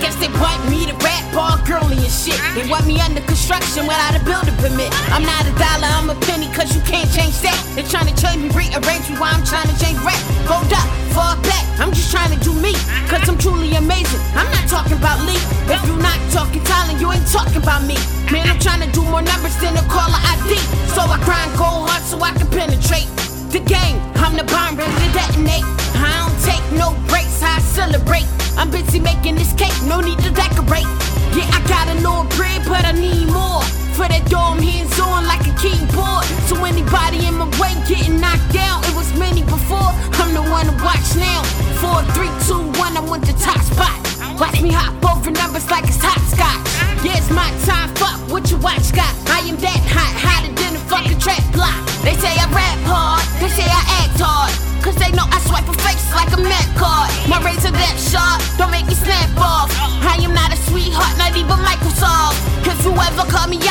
guess they want me to rap all girly and shit. They want me under construction without a building permit. I'm not a dollar, I'm a penny, cause you can't change that. They're trying to change me, rearrange me while I'm trying to change rap. Hold up, fall back, I'm just trying to do me, cause I'm truly amazing. I'm not talking about Lee. If you're not talking talent, you ain't talking about me. Man, I'm trying to do more numbers than a caller ID. So I grind go hard so I can penetrate the game. I'm the bomb ready to detonate. I don't take no breaks, I celebrate. I'm busy making this cake, no need to decorate. Yeah, I got a little bread, but I need more. For that door, I'm hands on like a keyboard. So anybody in my way getting knocked down, it was many before. I'm the one to watch now. Four, three, two, one, I'm want the top spot. Watch me hop over numbers like it's hopscotch. Yeah, it's my time, fuck what you watch got. I am that hot, hotter than a fucking trap block. They say I rap hard, they say I act hard. Cause they know I swipe a face like a Mac card. My razor that sharp,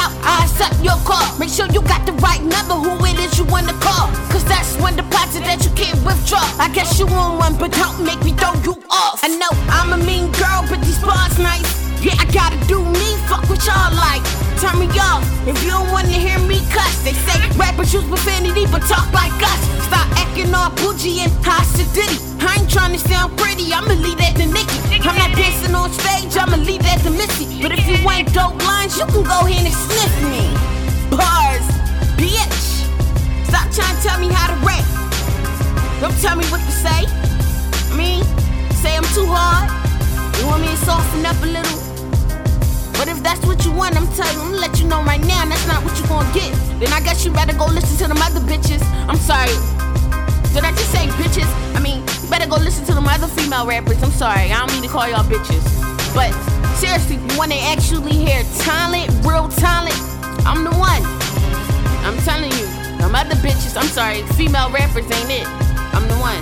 out, I accept your call. Make sure you got the right number, who it is you wanna call. Cause that's one deposit that you can't withdraw. I guess you want one, but don't make me throw you off. I know I'm a mean girl, but these bars nice. Yeah, I gotta do me, fuck what y'all like. Turn me off if you don't wanna hear me cuss. They say rappers use profanity, but talk like us. Stop acting all bougie and hostility. I ain't trying to sound pretty, I'ma leave that to Nicki. I'm not dancing on stage, I'ma leave that to Missy. But if you ain't dope lines, you can go ahead and sniff me. Bars, bitch. Stop trying to tell me how to rap. Don't tell me what to say. Mean, say I'm too hard. You want me to soften up a little? But if that's what you want, I'm telling you, I'm gonna let you know right now, that's not what you gonna get. Then I guess you better go listen to them other bitches. I'm sorry. Did I just say bitches? I mean, you better go listen to them other female rappers. I'm sorry, I don't mean to call y'all bitches. But seriously, you wanna actually hear talent, real talent, I'm the one. I'm telling you, them other bitches, I'm sorry, female rappers ain't it. I'm the one.